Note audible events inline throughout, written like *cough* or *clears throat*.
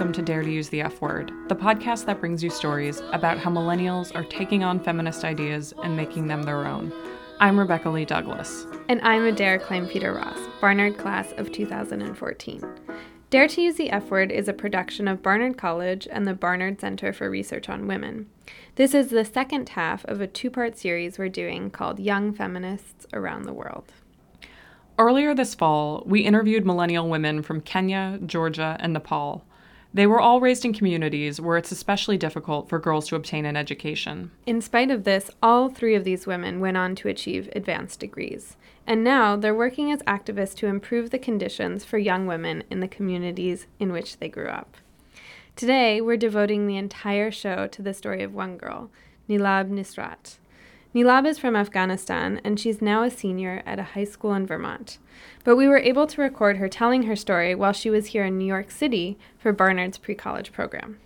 welcome to Dare to Use the F Word, the podcast that brings you stories about how millennials are taking on feminist ideas and making them their own. I'm Rebecca Lee Douglas. And I'm Adair Kleinpeter-Ross, Barnard class of 2014. Dare to Use the F Word is a production of Barnard College and the Barnard Center for Research on Women. This is the second half of a two part series we're doing called Young Feminists Around the World. Earlier this fall, we interviewed millennial women from Kenya, Georgia, and Nepal. They were all raised in communities where it's especially difficult for girls to obtain an education. In spite of this, all three of these women went on to achieve advanced degrees and now they're working as activists to improve the conditions for young women in the communities in which they grew up. Today, we're devoting the entire show to the story of one girl, Nilab Nisrat. Nilab is from Afghanistan, and she's now a senior at a high school in Vermont. But we were able to record her telling her story while she was here in New York City for Barnard's pre college program.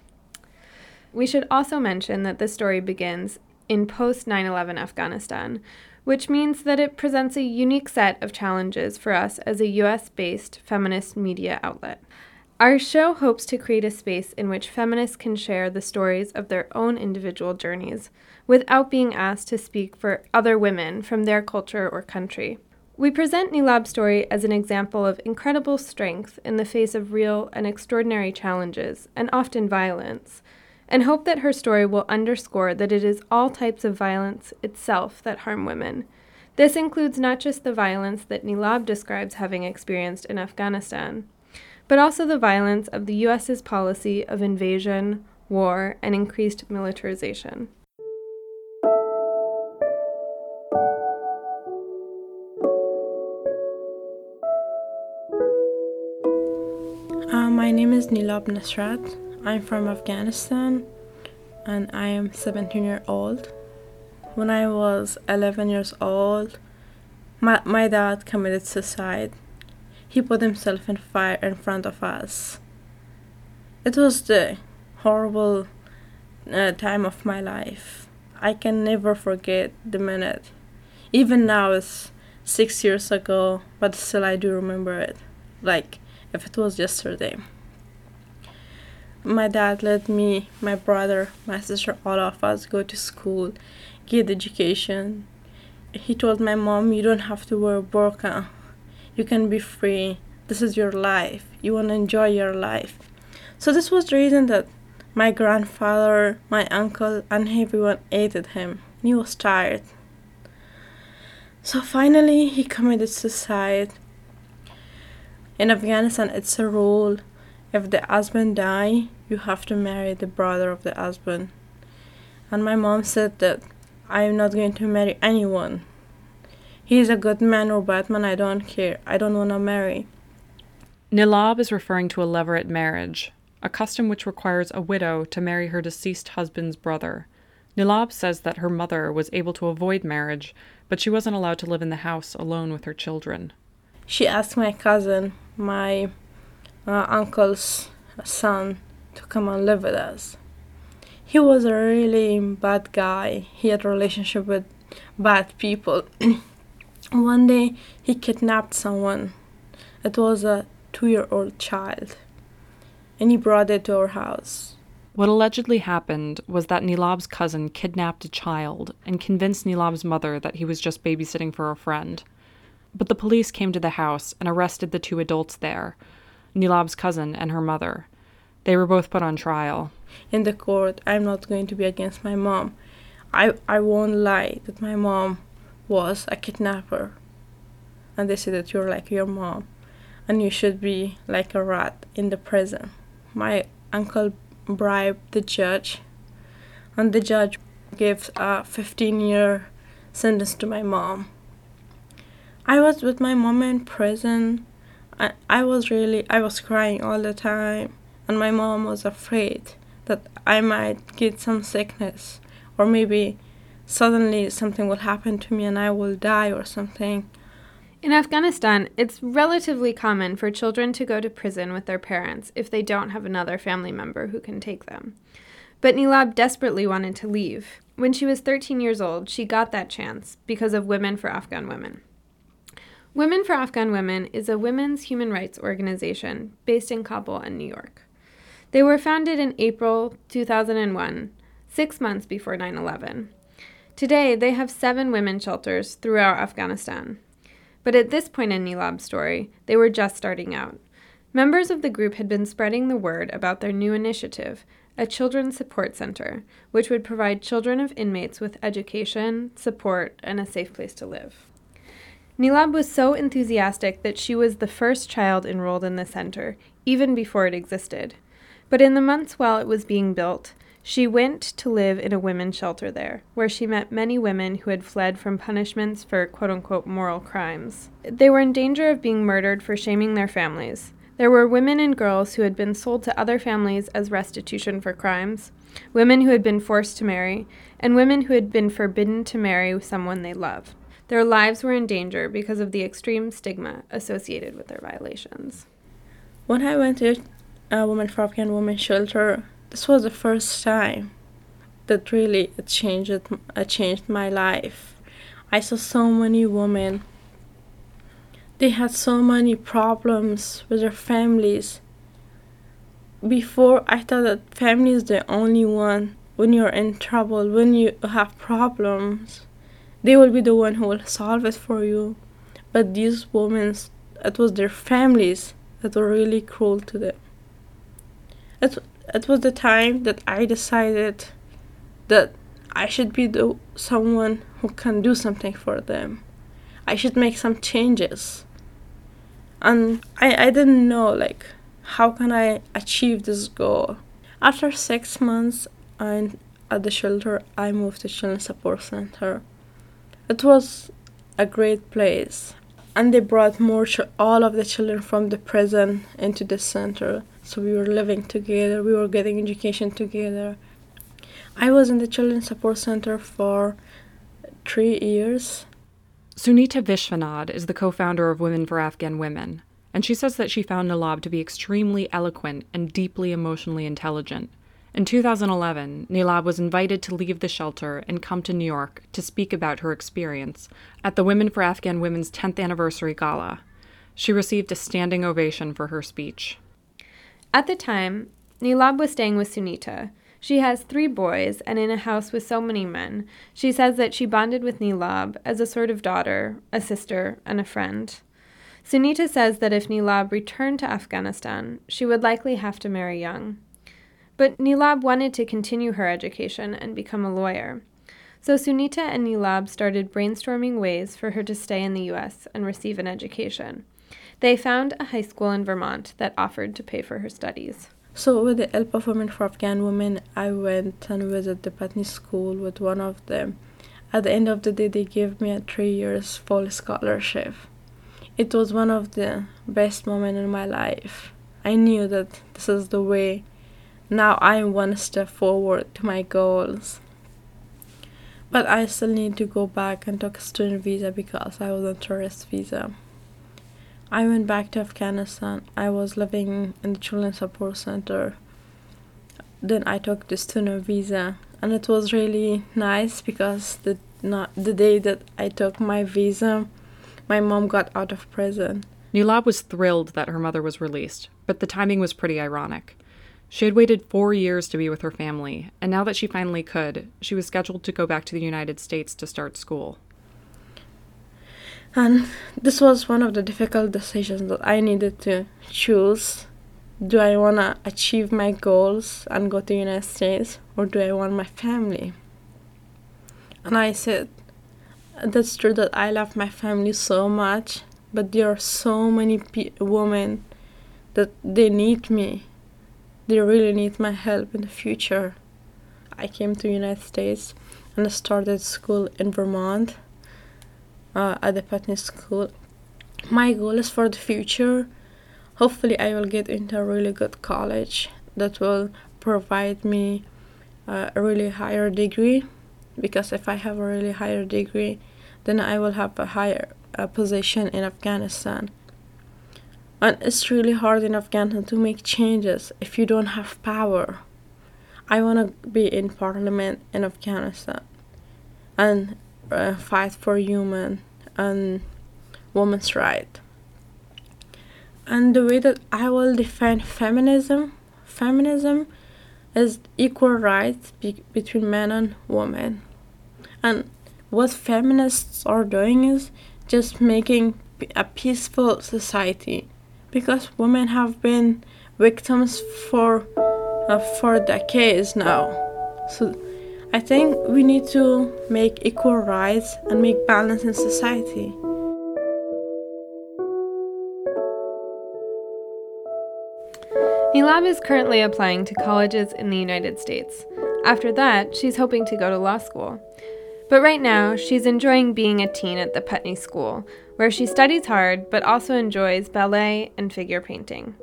We should also mention that this story begins in post 9 11 Afghanistan, which means that it presents a unique set of challenges for us as a US based feminist media outlet. Our show hopes to create a space in which feminists can share the stories of their own individual journeys without being asked to speak for other women from their culture or country. We present Nilab's story as an example of incredible strength in the face of real and extraordinary challenges, and often violence, and hope that her story will underscore that it is all types of violence itself that harm women. This includes not just the violence that Nilab describes having experienced in Afghanistan, but also the violence of the US's policy of invasion, war, and increased militarization. Uh, my name is Nilab Nasrat. I'm from Afghanistan and I am 17 years old. When I was 11 years old, my, my dad committed suicide. He put himself in fire in front of us. It was the horrible uh, time of my life. I can never forget the minute. Even now, it's six years ago, but still I do remember it, like if it was yesterday my dad let me, my brother, my sister, all of us go to school, get education. He told my mom, You don't have to wear burqa. You can be free. This is your life. You want to enjoy your life. So, this was the reason that my grandfather, my uncle, and everyone hated him. He was tired. So, finally, he committed suicide. In Afghanistan, it's a rule if the husband die you have to marry the brother of the husband and my mom said that i'm not going to marry anyone he's a good man or bad man i don't care i don't want to marry nilab is referring to a levirate marriage a custom which requires a widow to marry her deceased husband's brother nilab says that her mother was able to avoid marriage but she wasn't allowed to live in the house alone with her children she asked my cousin my uh, uncle's son to come and live with us. He was a really bad guy. He had a relationship with bad people. *clears throat* One day he kidnapped someone. It was a two year old child. And he brought it to our house. What allegedly happened was that Nilab's cousin kidnapped a child and convinced Nilab's mother that he was just babysitting for a friend. But the police came to the house and arrested the two adults there, Nilab's cousin and her mother. They were both put on trial. In the court, I'm not going to be against my mom. I, I won't lie that my mom was a kidnapper. And they say that you're like your mom and you should be like a rat in the prison. My uncle bribed the judge, and the judge gave a 15 year sentence to my mom. I was with my mom in prison I, I was really I was crying all the time and my mom was afraid that I might get some sickness or maybe suddenly something will happen to me and I will die or something. In Afghanistan, it's relatively common for children to go to prison with their parents if they don't have another family member who can take them. But Nilab desperately wanted to leave. When she was 13 years old, she got that chance because of Women for Afghan Women. Women for Afghan Women is a women's human rights organization based in Kabul and New York. They were founded in April 2001, six months before 9 11. Today, they have seven women shelters throughout Afghanistan. But at this point in Nilab's story, they were just starting out. Members of the group had been spreading the word about their new initiative, a children's support center, which would provide children of inmates with education, support, and a safe place to live. Nilab was so enthusiastic that she was the first child enrolled in the center, even before it existed. But in the months while it was being built, she went to live in a women's shelter there, where she met many women who had fled from punishments for quote unquote moral crimes. They were in danger of being murdered for shaming their families. There were women and girls who had been sold to other families as restitution for crimes, women who had been forced to marry, and women who had been forbidden to marry someone they loved. Their lives were in danger because of the extreme stigma associated with their violations. When I went to a Women for Afghan Women shelter, this was the first time that really it changed it changed my life. I saw so many women. They had so many problems with their families. Before I thought that family is the only one when you're in trouble, when you have problems, they will be the one who will solve it for you. But these women, it was their families that were really cruel to them. It, it was the time that I decided that I should be the someone who can do something for them. I should make some changes. And I, I didn't know like how can I achieve this goal. After six months and at the shelter I moved to Children's Support Center. It was a great place and they brought more ch- all of the children from the prison into the center. So we were living together we were getting education together. I was in the children's support center for three years. Sunita Viswanath is the co-founder of women for afghan women and she says that she found Nilab to be extremely eloquent and deeply emotionally intelligent in 2011, Nilab was invited to leave the shelter and come to New York to speak about her experience at the Women for Afghan Women's 10th anniversary gala. She received a standing ovation for her speech. At the time, Nilab was staying with Sunita. She has three boys and in a house with so many men. She says that she bonded with Nilab as a sort of daughter, a sister, and a friend. Sunita says that if Nilab returned to Afghanistan, she would likely have to marry young. But Nilab wanted to continue her education and become a lawyer. So Sunita and Nilab started brainstorming ways for her to stay in the US and receive an education. They found a high school in Vermont that offered to pay for her studies. So, with the help of Women for Afghan Women, I went and visited the Putney School with one of them. At the end of the day, they gave me a three years full scholarship. It was one of the best moments in my life. I knew that this is the way now I'm one step forward to my goals. But I still need to go back and take a student visa because I was on tourist visa. I went back to Afghanistan. I was living in the Children's Support Center. Then I took the student visa, and it was really nice because the not the day that I took my visa, my mom got out of prison. Nilab was thrilled that her mother was released, but the timing was pretty ironic. She had waited four years to be with her family, and now that she finally could, she was scheduled to go back to the United States to start school. And this was one of the difficult decisions that I needed to choose. Do I want to achieve my goals and go to the United States, or do I want my family? And I said, that's true that I love my family so much, but there are so many pe- women that they need me they really need my help in the future. I came to United States and I started school in Vermont uh, at the Putney School. My goal is for the future. Hopefully, I will get into a really good college that will provide me uh, a really higher degree. Because if I have a really higher degree, then I will have a higher uh, position in Afghanistan. And it's really hard in Afghanistan to make changes if you don't have power. I want to be in parliament in Afghanistan and uh, fight for human and women's right. And the way that I will defend feminism, feminism is equal rights be- between men and women. And what feminists are doing is just making a peaceful society because women have been victims for uh, for decades now. So I think we need to make equal rights and make balance in society. Nilab is currently applying to colleges in the United States. After that, she's hoping to go to law school. But right now, she's enjoying being a teen at the Putney School, where she studies hard but also enjoys ballet and figure painting.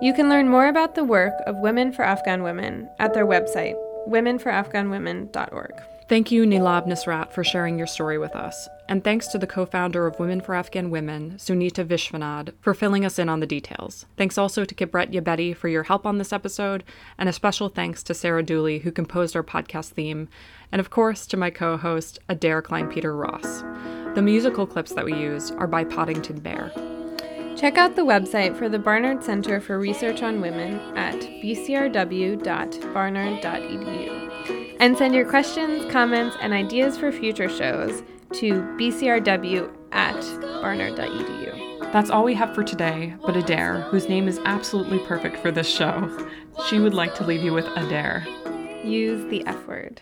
You can learn more about the work of Women for Afghan Women at their website, womenforafghanwomen.org. Thank you, Nilab Nisrat, for sharing your story with us. And thanks to the co founder of Women for Afghan Women, Sunita Viswanath, for filling us in on the details. Thanks also to Kibret Yabedi for your help on this episode, and a special thanks to Sarah Dooley, who composed our podcast theme, and of course to my co host, Adair Kleinpeter-Ross. The musical clips that we use are by Poddington Bear. Check out the website for the Barnard Center for Research on Women at bcrw.barnard.edu. And send your questions, comments, and ideas for future shows to bcrw at barnard.edu. That's all we have for today, but Adair, whose name is absolutely perfect for this show, she would like to leave you with Adair. Use the F word.